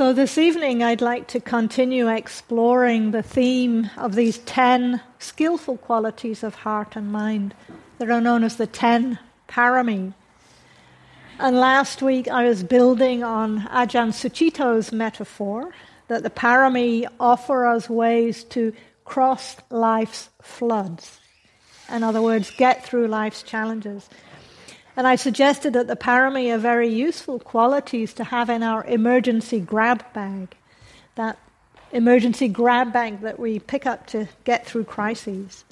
So, this evening, I'd like to continue exploring the theme of these 10 skillful qualities of heart and mind that are known as the 10 parami. And last week, I was building on Ajahn Sucitto's metaphor that the parami offer us ways to cross life's floods. In other words, get through life's challenges. And I suggested that the parami are very useful qualities to have in our emergency grab bag, that emergency grab bag that we pick up to get through crises.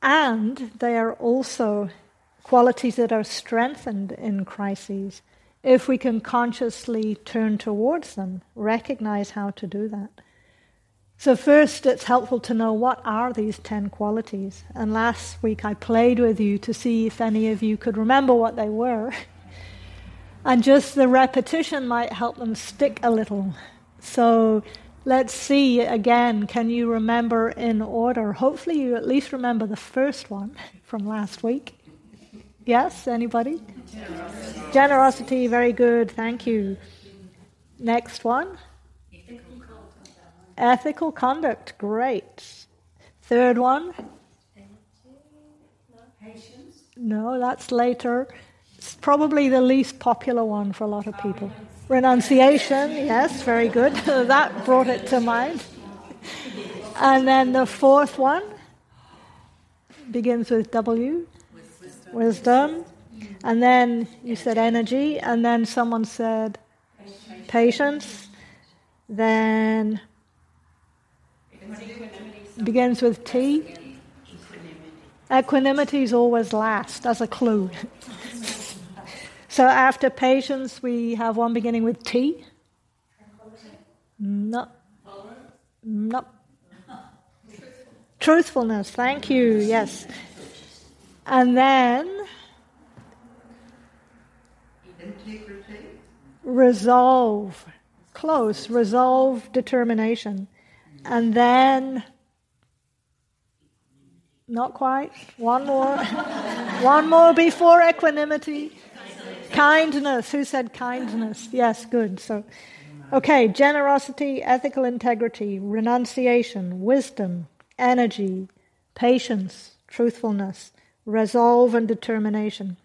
And they are also qualities that are strengthened in crises if we can consciously turn towards them, recognize how to do that. So, first, it's helpful to know what are these 10 qualities. And last week I played with you to see if any of you could remember what they were. and just the repetition might help them stick a little. So, let's see again can you remember in order? Hopefully, you at least remember the first one from last week. Yes, anybody? Generosity. Generosity, very good, thank you. Next one. Ethical conduct, great. Third one? Patience. No, that's later. It's probably the least popular one for a lot of people. Renunciation, yes, very good. that brought it to mind. And then the fourth one begins with W, wisdom. And then you said energy, and then someone said patience. Then Begins with T. Equanimity is always last, as a clue. so after patience, we have one beginning with T. No. No. Truthfulness, thank you, yes. And then. Resolve. Close. Resolve, determination. And then, not quite, one more, one more before equanimity. Kindness. Who said kindness? Yes, good. So, okay, generosity, ethical integrity, renunciation, wisdom, energy, patience, truthfulness, resolve and determination,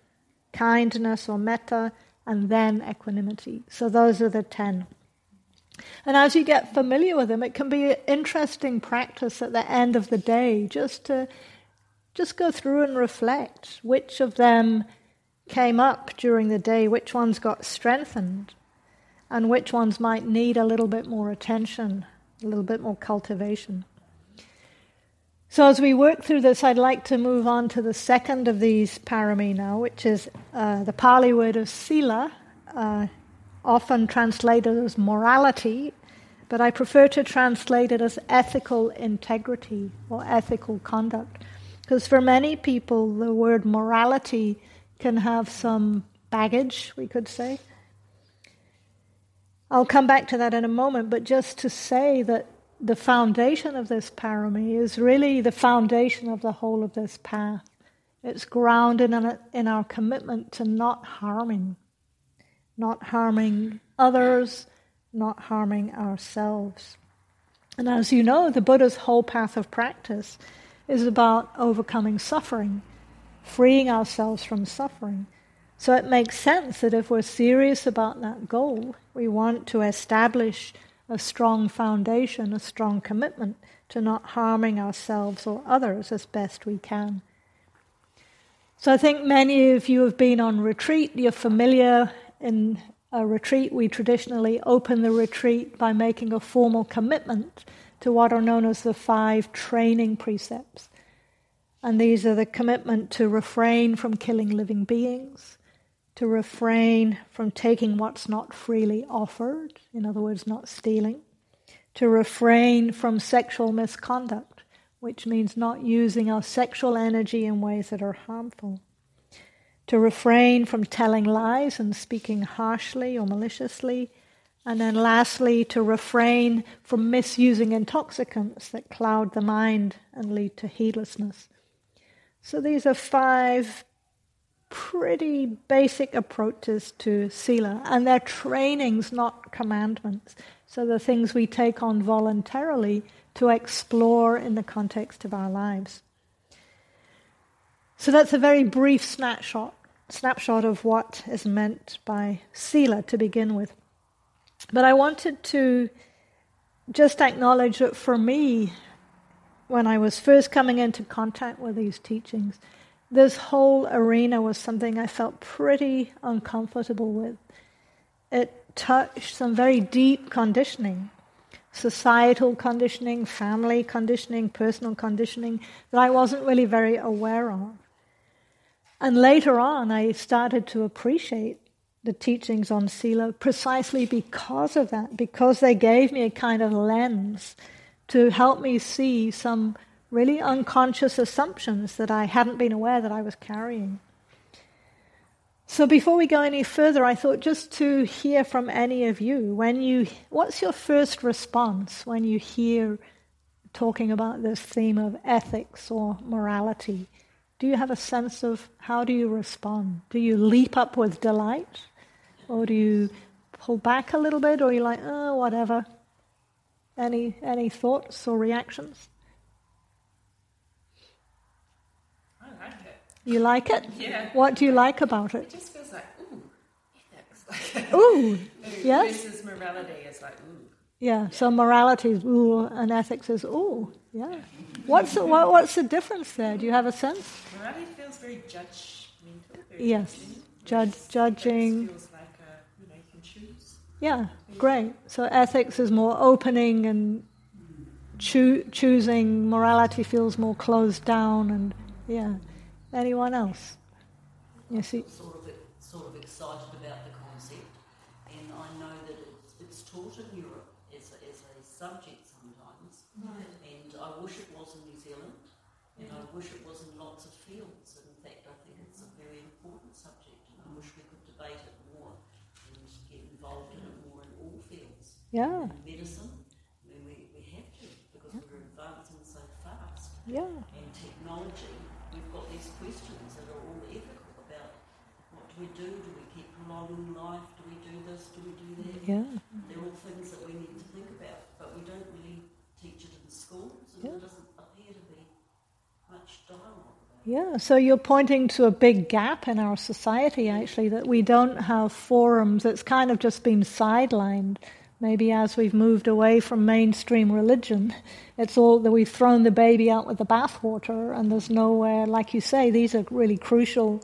kindness or metta, and then equanimity. So those are the ten. And as you get familiar with them, it can be an interesting practice at the end of the day just to just go through and reflect which of them came up during the day, which ones got strengthened, and which ones might need a little bit more attention, a little bit more cultivation. So, as we work through this, I'd like to move on to the second of these parami now, which is uh, the Pali word of sila. Uh, often translated as morality, but I prefer to translate it as ethical integrity or ethical conduct. Because for many people, the word morality can have some baggage, we could say. I'll come back to that in a moment, but just to say that the foundation of this parami is really the foundation of the whole of this path. It's grounded in, our commitment to not harming not harming others, not harming ourselves. And as you know, the Buddha's whole path of practice is about overcoming suffering, freeing ourselves from suffering. So it makes sense that if we're serious about that goal, we want to establish a strong foundation, a strong commitment to not harming ourselves or others as best we can. So I think many of you have been on retreat, you're familiar in a retreat, we traditionally open the retreat by making a formal commitment to what are known as the five training precepts. And these are the commitment to refrain from killing living beings, to refrain from taking what's not freely offered, in other words, not stealing, to refrain from sexual misconduct, which means not using our sexual energy in ways that are harmful to refrain from telling lies and speaking harshly or maliciously. And then lastly, to refrain from misusing intoxicants that cloud the mind and lead to heedlessness. So these are five pretty basic approaches to sila, and they're trainings, not commandments. So the things we take on voluntarily to explore in the context of our lives. So that's a very brief snapshot, snapshot of what is meant by sila to begin with. But I wanted to just acknowledge that for me, when I was first coming into contact with these teachings, this whole arena was something I felt pretty uncomfortable with. It touched some very deep conditioning societal conditioning, family conditioning, personal conditioning that I wasn't really very aware of. And later on, I started to appreciate the teachings on Sila precisely because of that, because they gave me a kind of lens to help me see some really unconscious assumptions that I hadn't been aware that I was carrying. So before we go any further, I thought just to hear from any of you, when you, what's your first response when you hear talking about this theme of ethics or morality? Do you have a sense of how do you respond? Do you leap up with delight? Or do you pull back a little bit? Or are you like, oh, whatever? Any, any thoughts or reactions? I like it. You like it? Yeah. What do you like about it? It just feels like, ooh, ethics. ooh, yes. Versus morality is like, ooh. Yeah, so morality is ooh, and ethics is ooh. Yeah. What's the, what, what's the difference there? Do you have a sense? Morality feels very judgmental. Very yes, Judge, judging. Feels like a, you know, you can choose. Yeah, great. So ethics is more opening and choo- choosing. Morality feels more closed down and yeah. Anyone else? You see? Sort of, sort of excited about the concept, and I know that it's, it's taught in Europe as a, as a subject sometimes, right. and I wish it was in New Zealand, and I wish it was in lots of fields. In fact, I think it's a very important subject, and I wish we could debate it more and get involved in it more in all fields. Yeah. In medicine, I mean, we, we have to because yeah. we're advancing so fast. Yeah. And technology we've got these questions that are all ethical about what do we do? Do we keep prolonging life? Do we do this? Do we do that? Mm, yeah. They're all things that we need to think about, but we don't really teach it in schools, and yeah. there doesn't appear to be much dialogue. Yeah, so you're pointing to a big gap in our society, actually, that we don't have forums. It's kind of just been sidelined Maybe as we've moved away from mainstream religion, it's all that we've thrown the baby out with the bathwater, and there's nowhere, like you say, these are really crucial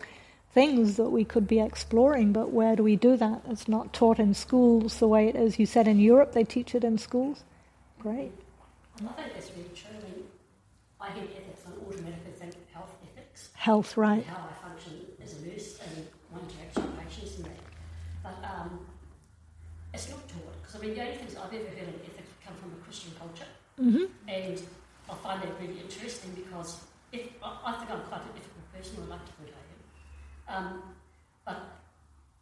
things that we could be exploring, but where do we do that? It's not taught in schools the way it is. You said in Europe they teach it in schools. Great. I think that's really true. I mean, I hear ethics and automatically think health ethics. Health, right I function as a nurse and my interaction with patients and that. But um, it's not taught. Because I mean, the only things I've ever heard of ethics come from a Christian culture, mm-hmm. and I find that really interesting because if, I, I, think I'm quite an ethical person. I like to think I am. Um, but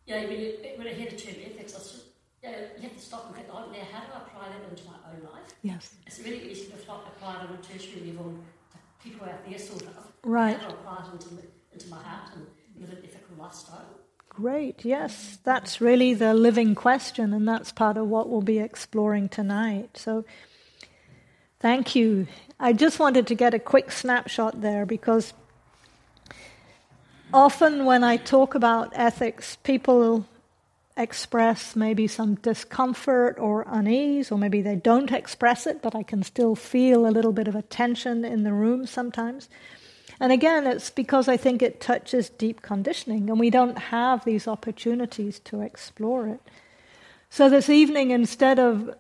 you know, when, you, when I hear the term ethics, I just, you, know, you have to stop and think, oh, now how do I apply that into my own life? Yes. It's really easy to apply it on a tertiary level to people out there, sort of. Right. How do I apply it into, into my heart and live an ethical lifestyle? Great, yes, that's really the living question, and that's part of what we'll be exploring tonight. So, thank you. I just wanted to get a quick snapshot there because often when I talk about ethics, people express maybe some discomfort or unease, or maybe they don't express it, but I can still feel a little bit of a tension in the room sometimes. And again, it's because I think it touches deep conditioning, and we don't have these opportunities to explore it. So, this evening, instead of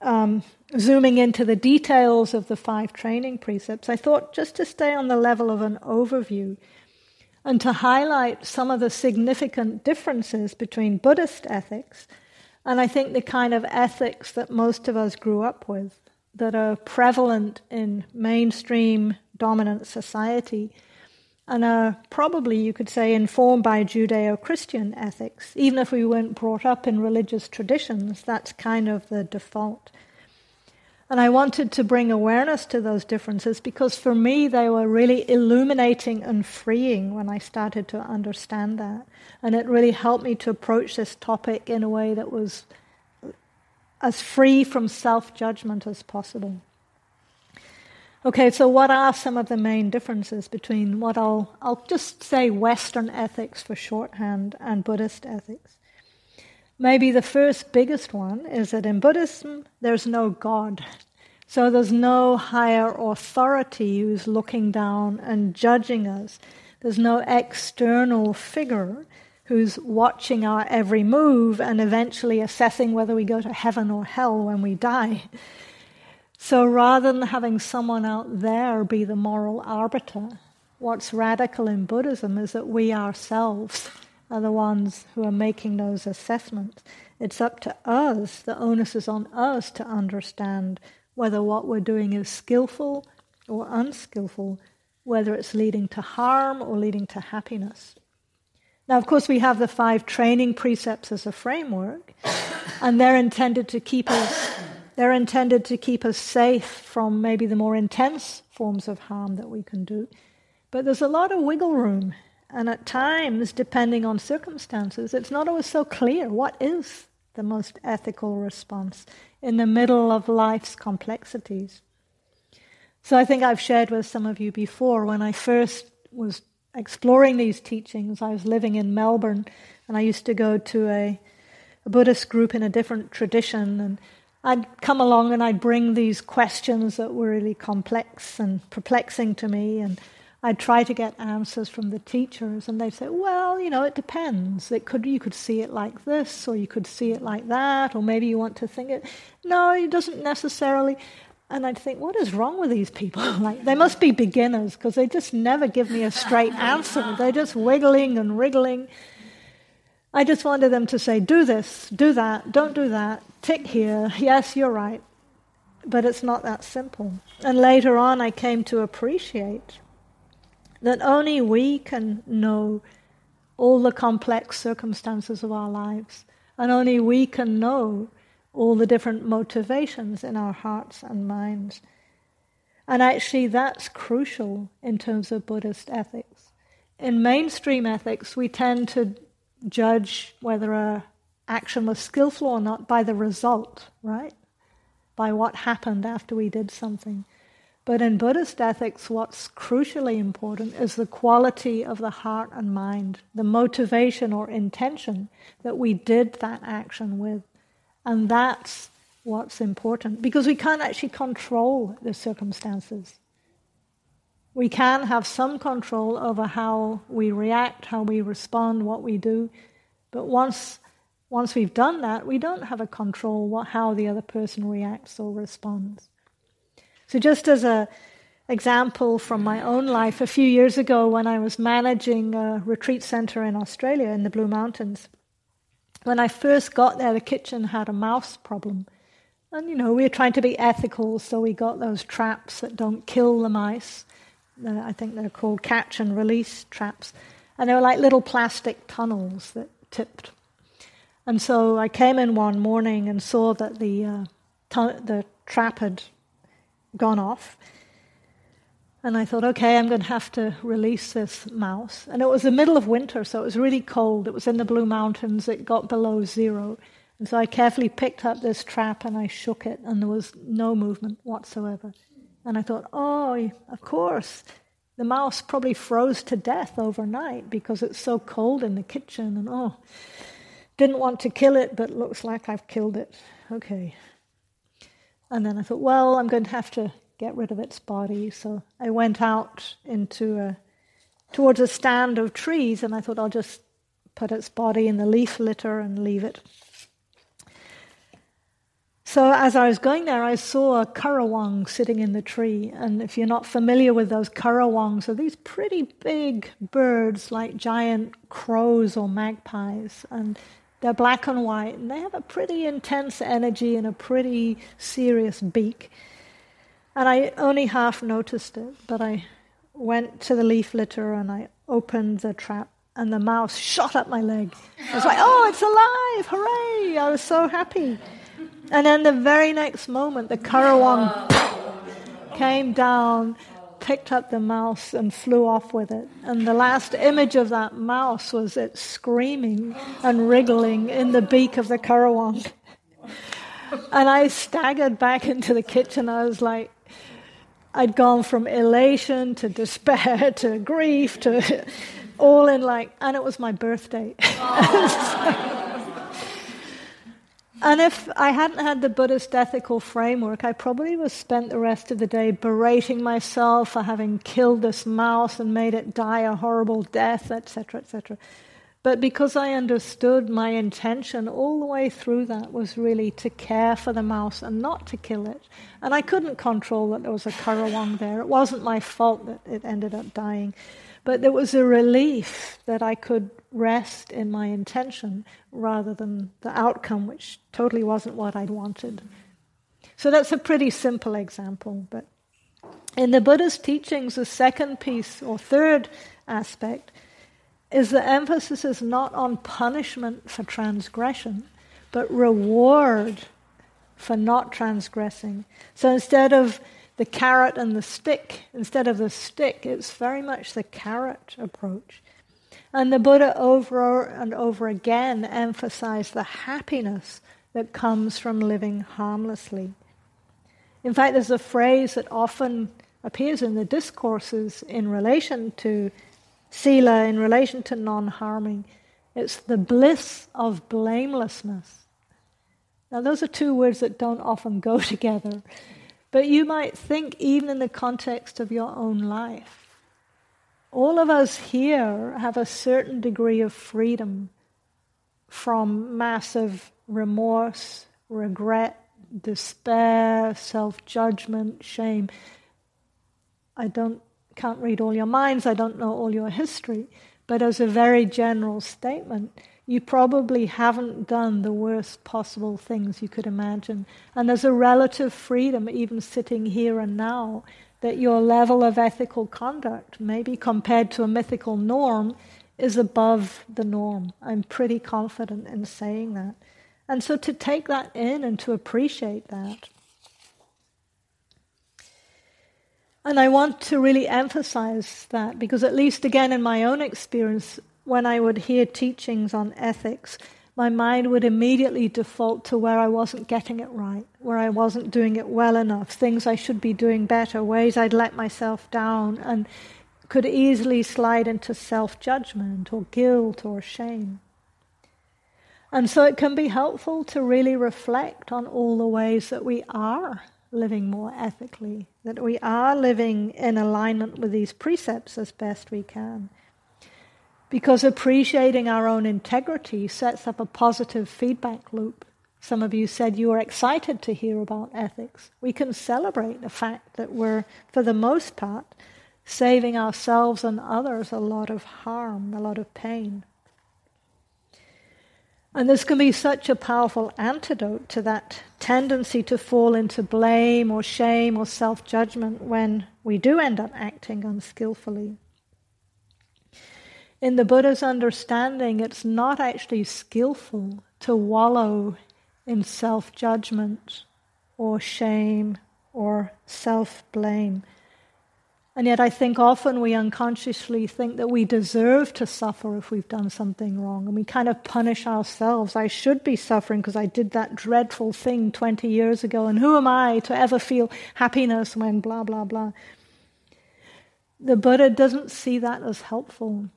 um, zooming into the details of the five training precepts, I thought just to stay on the level of an overview and to highlight some of the significant differences between Buddhist ethics and I think the kind of ethics that most of us grew up with that are prevalent in mainstream dominant society and are probably, you could say, informed by Judeo Christian ethics. Even if we weren't brought up in religious traditions, that's kind of the default. And I wanted to bring awareness to those differences because for me they were really illuminating and freeing when I started to understand that. And it really helped me to approach this topic in a way that was as free from self judgment as possible. Okay, so what are some of the main differences between what I'll, I'll just say Western ethics for shorthand and Buddhist ethics? Maybe the first biggest one is that in Buddhism, there's no God. So there's no higher authority who's looking down and judging us. There's no external figure who's watching our every move and eventually assessing whether we go to heaven or hell when we die. So rather than having someone out there be the moral arbiter, what's radical in Buddhism is that we ourselves are the ones who are making those assessments. It's up to us, the onus is on us to understand whether what we're doing is skillful or unskillful, whether it's leading to harm or leading to happiness. Now, of course, we have the five training precepts as a framework, and they're intended to keep us. They're intended to keep us safe from maybe the more intense forms of harm that we can do. But there's a lot of wiggle room and at times, depending on circumstances, it's not always so clear what is the most ethical response in the middle of life's complexities. So I think I've shared with some of you before when I first was exploring these teachings, I was living in Melbourne and I used to go to a, a Buddhist group in a different tradition and I'd come along and I'd bring these questions that were really complex and perplexing to me and I'd try to get answers from the teachers, and they'd say, "Well, you know, it depends. It could you could see it like this, or you could see it like that, or maybe you want to think it. No, it doesn't necessarily." And I'd think, "What is wrong with these people? like they must be beginners because they just never give me a straight answer. They're just wiggling and wriggling." I just wanted them to say, "Do this, do that, don't do that. Tick here. Yes, you're right." But it's not that simple. And later on, I came to appreciate that only we can know all the complex circumstances of our lives, and only we can know all the different motivations in our hearts and minds. And actually, that's crucial in terms of Buddhist ethics. In mainstream ethics, we tend to judge whether a action was skillful or not by the result, right? By what happened after we did something. But in Buddhist ethics, what's crucially important is the quality of the heart and mind, the motivation or intention that we did that action with. And that's what's important because we can't actually control the circumstances. We can have some control over how we react, how we respond, what we do. But once, once we've done that, we don't have a control what, how the other person reacts or responds. So, just as an example from my own life, a few years ago when I was managing a retreat center in Australia in the Blue Mountains, when I first got there, the kitchen had a mouse problem. And, you know, we were trying to be ethical, so we got those traps that don't kill the mice. I think they're called catch and release traps. And they were like little plastic tunnels that tipped. And so I came in one morning and saw that the, uh, t- the trap had gone off. And I thought, okay, I'm going to have to release this mouse. And it was the middle of winter, so it was really cold. It was in the Blue Mountains, it got below zero. And so I carefully picked up this trap and I shook it, and there was no movement whatsoever. And I thought, oh, of course, the mouse probably froze to death overnight because it's so cold in the kitchen. And oh, didn't want to kill it, but looks like I've killed it. Okay, and then I thought, well, I'm going to have to get rid of its body. So I went out into a, towards a stand of trees, and I thought I'll just put its body in the leaf litter and leave it. So as I was going there, I saw a currawong sitting in the tree. And if you're not familiar with those currawongs, are these pretty big birds like giant crows or magpies. And they're black and white, and they have a pretty intense energy and a pretty serious beak. And I only half noticed it, but I went to the leaf litter and I opened the trap, and the mouse shot up my leg. I was like, oh, it's alive! Hooray! I was so happy. And then the very next moment, the currawong came down, picked up the mouse, and flew off with it. And the last image of that mouse was it screaming and wriggling in the beak of the currawong. And I staggered back into the kitchen. I was like, I'd gone from elation to despair to grief to all in like, and it was my birthday. and if I hadn't had the Buddhist ethical framework, I probably would have spent the rest of the day berating myself for having killed this mouse and made it die a horrible death, etc., etc. But because I understood my intention all the way through that was really to care for the mouse and not to kill it. And I couldn't control that there was a currawong there. It wasn't my fault that it ended up dying. But there was a relief that I could rest in my intention rather than the outcome, which totally wasn't what I'd wanted. So that's a pretty simple example. But in the Buddha's teachings, the second piece or third aspect is the emphasis is not on punishment for transgression, but reward for not transgressing. So instead of the carrot and the stick. Instead of the stick, it's very much the carrot approach. And the Buddha over and over again emphasized the happiness that comes from living harmlessly. In fact, there's a phrase that often appears in the discourses in relation to sila, in relation to non harming. It's the bliss of blamelessness. Now, those are two words that don't often go together. But you might think, even in the context of your own life, all of us here have a certain degree of freedom from massive remorse, regret, despair, self judgment, shame. I don't can't read all your minds, I don't know all your history, but as a very general statement, you probably haven't done the worst possible things you could imagine. And there's a relative freedom, even sitting here and now, that your level of ethical conduct, maybe compared to a mythical norm, is above the norm. I'm pretty confident in saying that. And so to take that in and to appreciate that. And I want to really emphasize that because, at least again in my own experience, when I would hear teachings on ethics, my mind would immediately default to where I wasn't getting it right, where I wasn't doing it well enough, things I should be doing better, ways I'd let myself down, and could easily slide into self judgment or guilt or shame. And so it can be helpful to really reflect on all the ways that we are living more ethically, that we are living in alignment with these precepts as best we can. Because appreciating our own integrity sets up a positive feedback loop. Some of you said you were excited to hear about ethics. We can celebrate the fact that we're, for the most part, saving ourselves and others a lot of harm, a lot of pain. And this can be such a powerful antidote to that tendency to fall into blame or shame or self judgment when we do end up acting unskillfully in the Buddha's understanding, it's not actually skillful to wallow in self judgment or shame or self blame. And yet, I think often we unconsciously think that we deserve to suffer if we've done something wrong. And we kind of punish ourselves. I should be suffering because I did that dreadful thing 20 years ago. And who am I to ever feel happiness when blah, blah, blah? The Buddha doesn't see that as helpful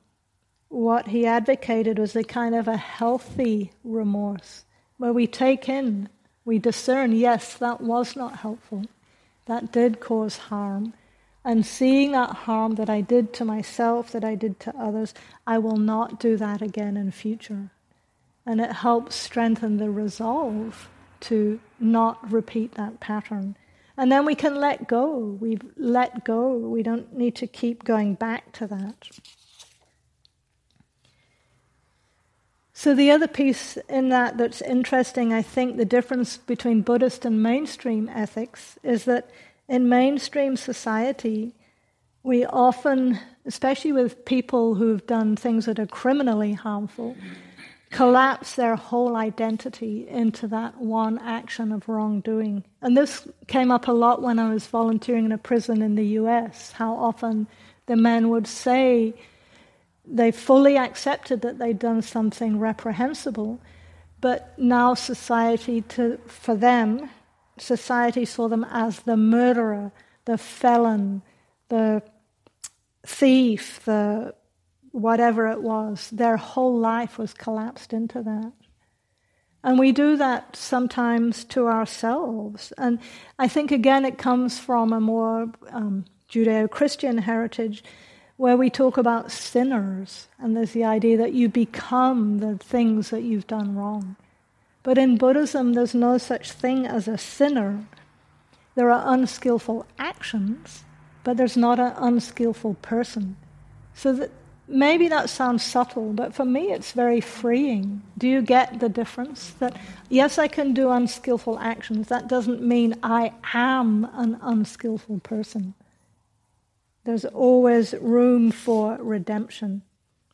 what he advocated was a kind of a healthy remorse, where we take in, we discern, yes, that was not helpful. That did cause harm. And seeing that harm that I did to myself, that I did to others, I will not do that again in future. And it helps strengthen the resolve to not repeat that pattern. And then we can let go. We've let go. We don't need to keep going back to that. So, the other piece in that that's interesting, I think, the difference between Buddhist and mainstream ethics is that in mainstream society, we often, especially with people who've done things that are criminally harmful, collapse their whole identity into that one action of wrongdoing. And this came up a lot when I was volunteering in a prison in the US, how often the men would say they fully accepted that they'd done something reprehensible, but now society, to, for them, society saw them as the murderer, the felon, the thief, the whatever it was. Their whole life was collapsed into that. And we do that sometimes to ourselves. And I think, again, it comes from a more um, Judeo Christian heritage where we talk about sinners. And there's the idea that you become the things that you've done wrong. But in Buddhism, there's no such thing as a sinner. There are unskillful actions, but there's not an unskillful person. So that maybe that sounds subtle, but for me it's very freeing. Do you get the difference? That yes, I can do unskillful actions. That doesn't mean I am an unskillful person. There's always room for redemption.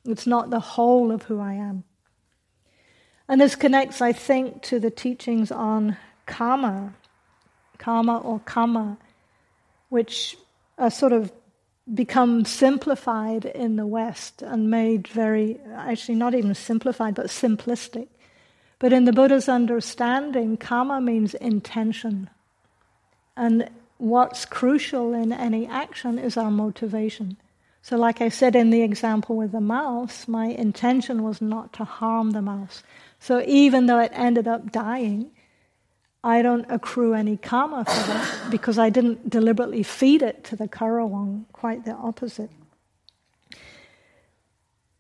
It's not the whole of who I am. And this connects, I think, to the teachings on karma, karma or karma, which are sort of become simplified in the West and made very, actually not even simplified, but simplistic. But in the Buddha's understanding, karma means intention. And what's crucial in any action is our motivation. So, like I said in the example with the mouse, my intention was not to harm the mouse. So even though it ended up dying, I don't accrue any karma for that because I didn't deliberately feed it to the Currawong, quite the opposite.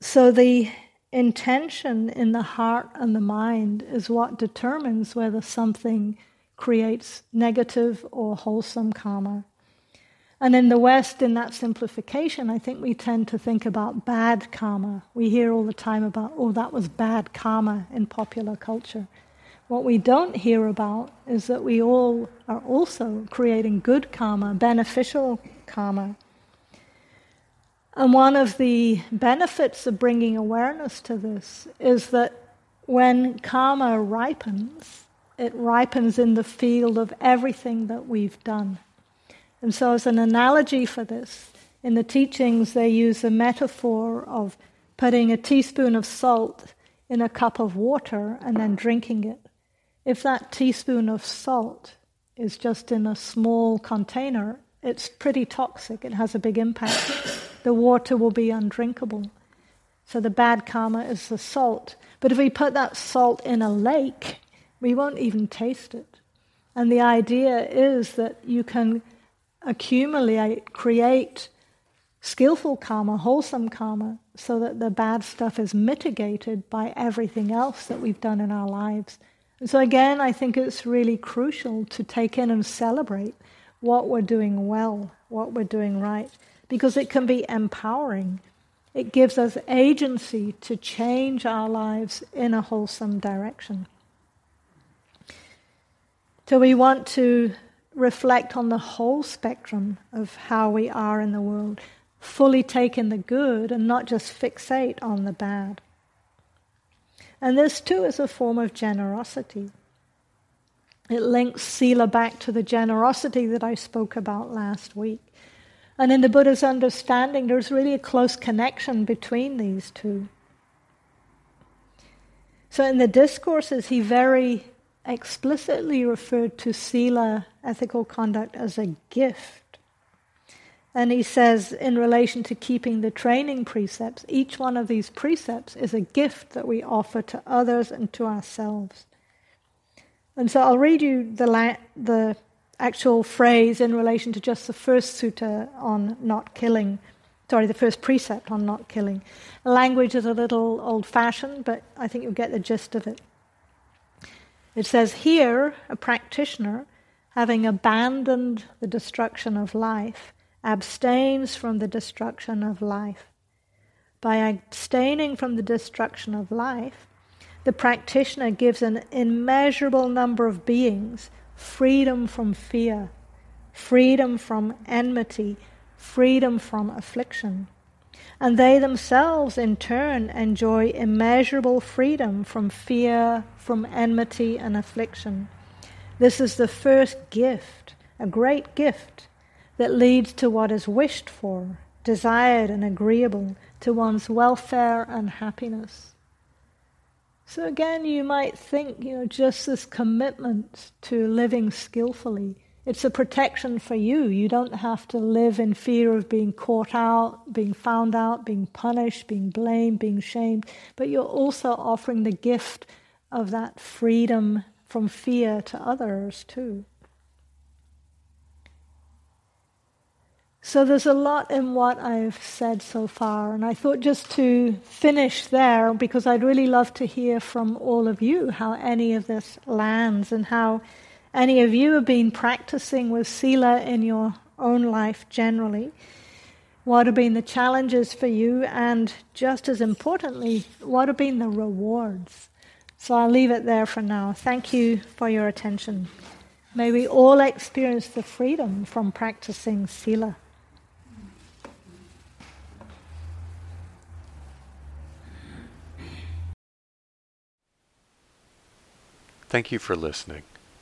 So the intention in the heart and the mind is what determines whether something creates negative or wholesome karma. And in the West, in that simplification, I think we tend to think about bad karma. We hear all the time about, oh, that was bad karma in popular culture. What we don't hear about is that we all are also creating good karma, beneficial karma. And one of the benefits of bringing awareness to this is that when karma ripens, it ripens in the field of everything that we've done. And so, as an analogy for this, in the teachings, they use a metaphor of putting a teaspoon of salt in a cup of water and then drinking it. If that teaspoon of salt is just in a small container, it's pretty toxic, it has a big impact. the water will be undrinkable. So, the bad karma is the salt. But if we put that salt in a lake, we won't even taste it. And the idea is that you can accumulate, create skillful karma, wholesome karma, so that the bad stuff is mitigated by everything else that we've done in our lives. And so, again, I think it's really crucial to take in and celebrate what we're doing well, what we're doing right, because it can be empowering. It gives us agency to change our lives in a wholesome direction. So, we want to reflect on the whole spectrum of how we are in the world, fully take in the good and not just fixate on the bad. And this too is a form of generosity. It links Sila back to the generosity that I spoke about last week. And in the Buddha's understanding, there's really a close connection between these two. So in the discourses, he very explicitly referred to Sila, ethical conduct, as a gift. And he says, in relation to keeping the training precepts, each one of these precepts is a gift that we offer to others and to ourselves. And so I'll read you the, la- the actual phrase in relation to just the first sutta on not killing. Sorry, the first precept on not killing. Language is a little old fashioned, but I think you'll get the gist of it. It says here, a practitioner, having abandoned the destruction of life, abstains from the destruction of life. By abstaining from the destruction of life, the practitioner gives an immeasurable number of beings freedom from fear, freedom from enmity, freedom from affliction. And they themselves in turn enjoy immeasurable freedom from fear, from enmity and affliction. This is the first gift, a great gift, that leads to what is wished for, desired and agreeable to one's welfare and happiness. So again, you might think, you know, just this commitment to living skillfully it's a protection for you. You don't have to live in fear of being caught out, being found out, being punished, being blamed, being shamed. But you're also offering the gift of that freedom from fear to others, too. So there's a lot in what I've said so far, and I thought just to finish there, because I'd really love to hear from all of you how any of this lands and how any of you have been practicing with Sila in your own life generally? What have been the challenges for you? And just as importantly, what have been the rewards? So I'll leave it there for now. Thank you for your attention. May we all experience the freedom from practicing Sila. Thank you for listening.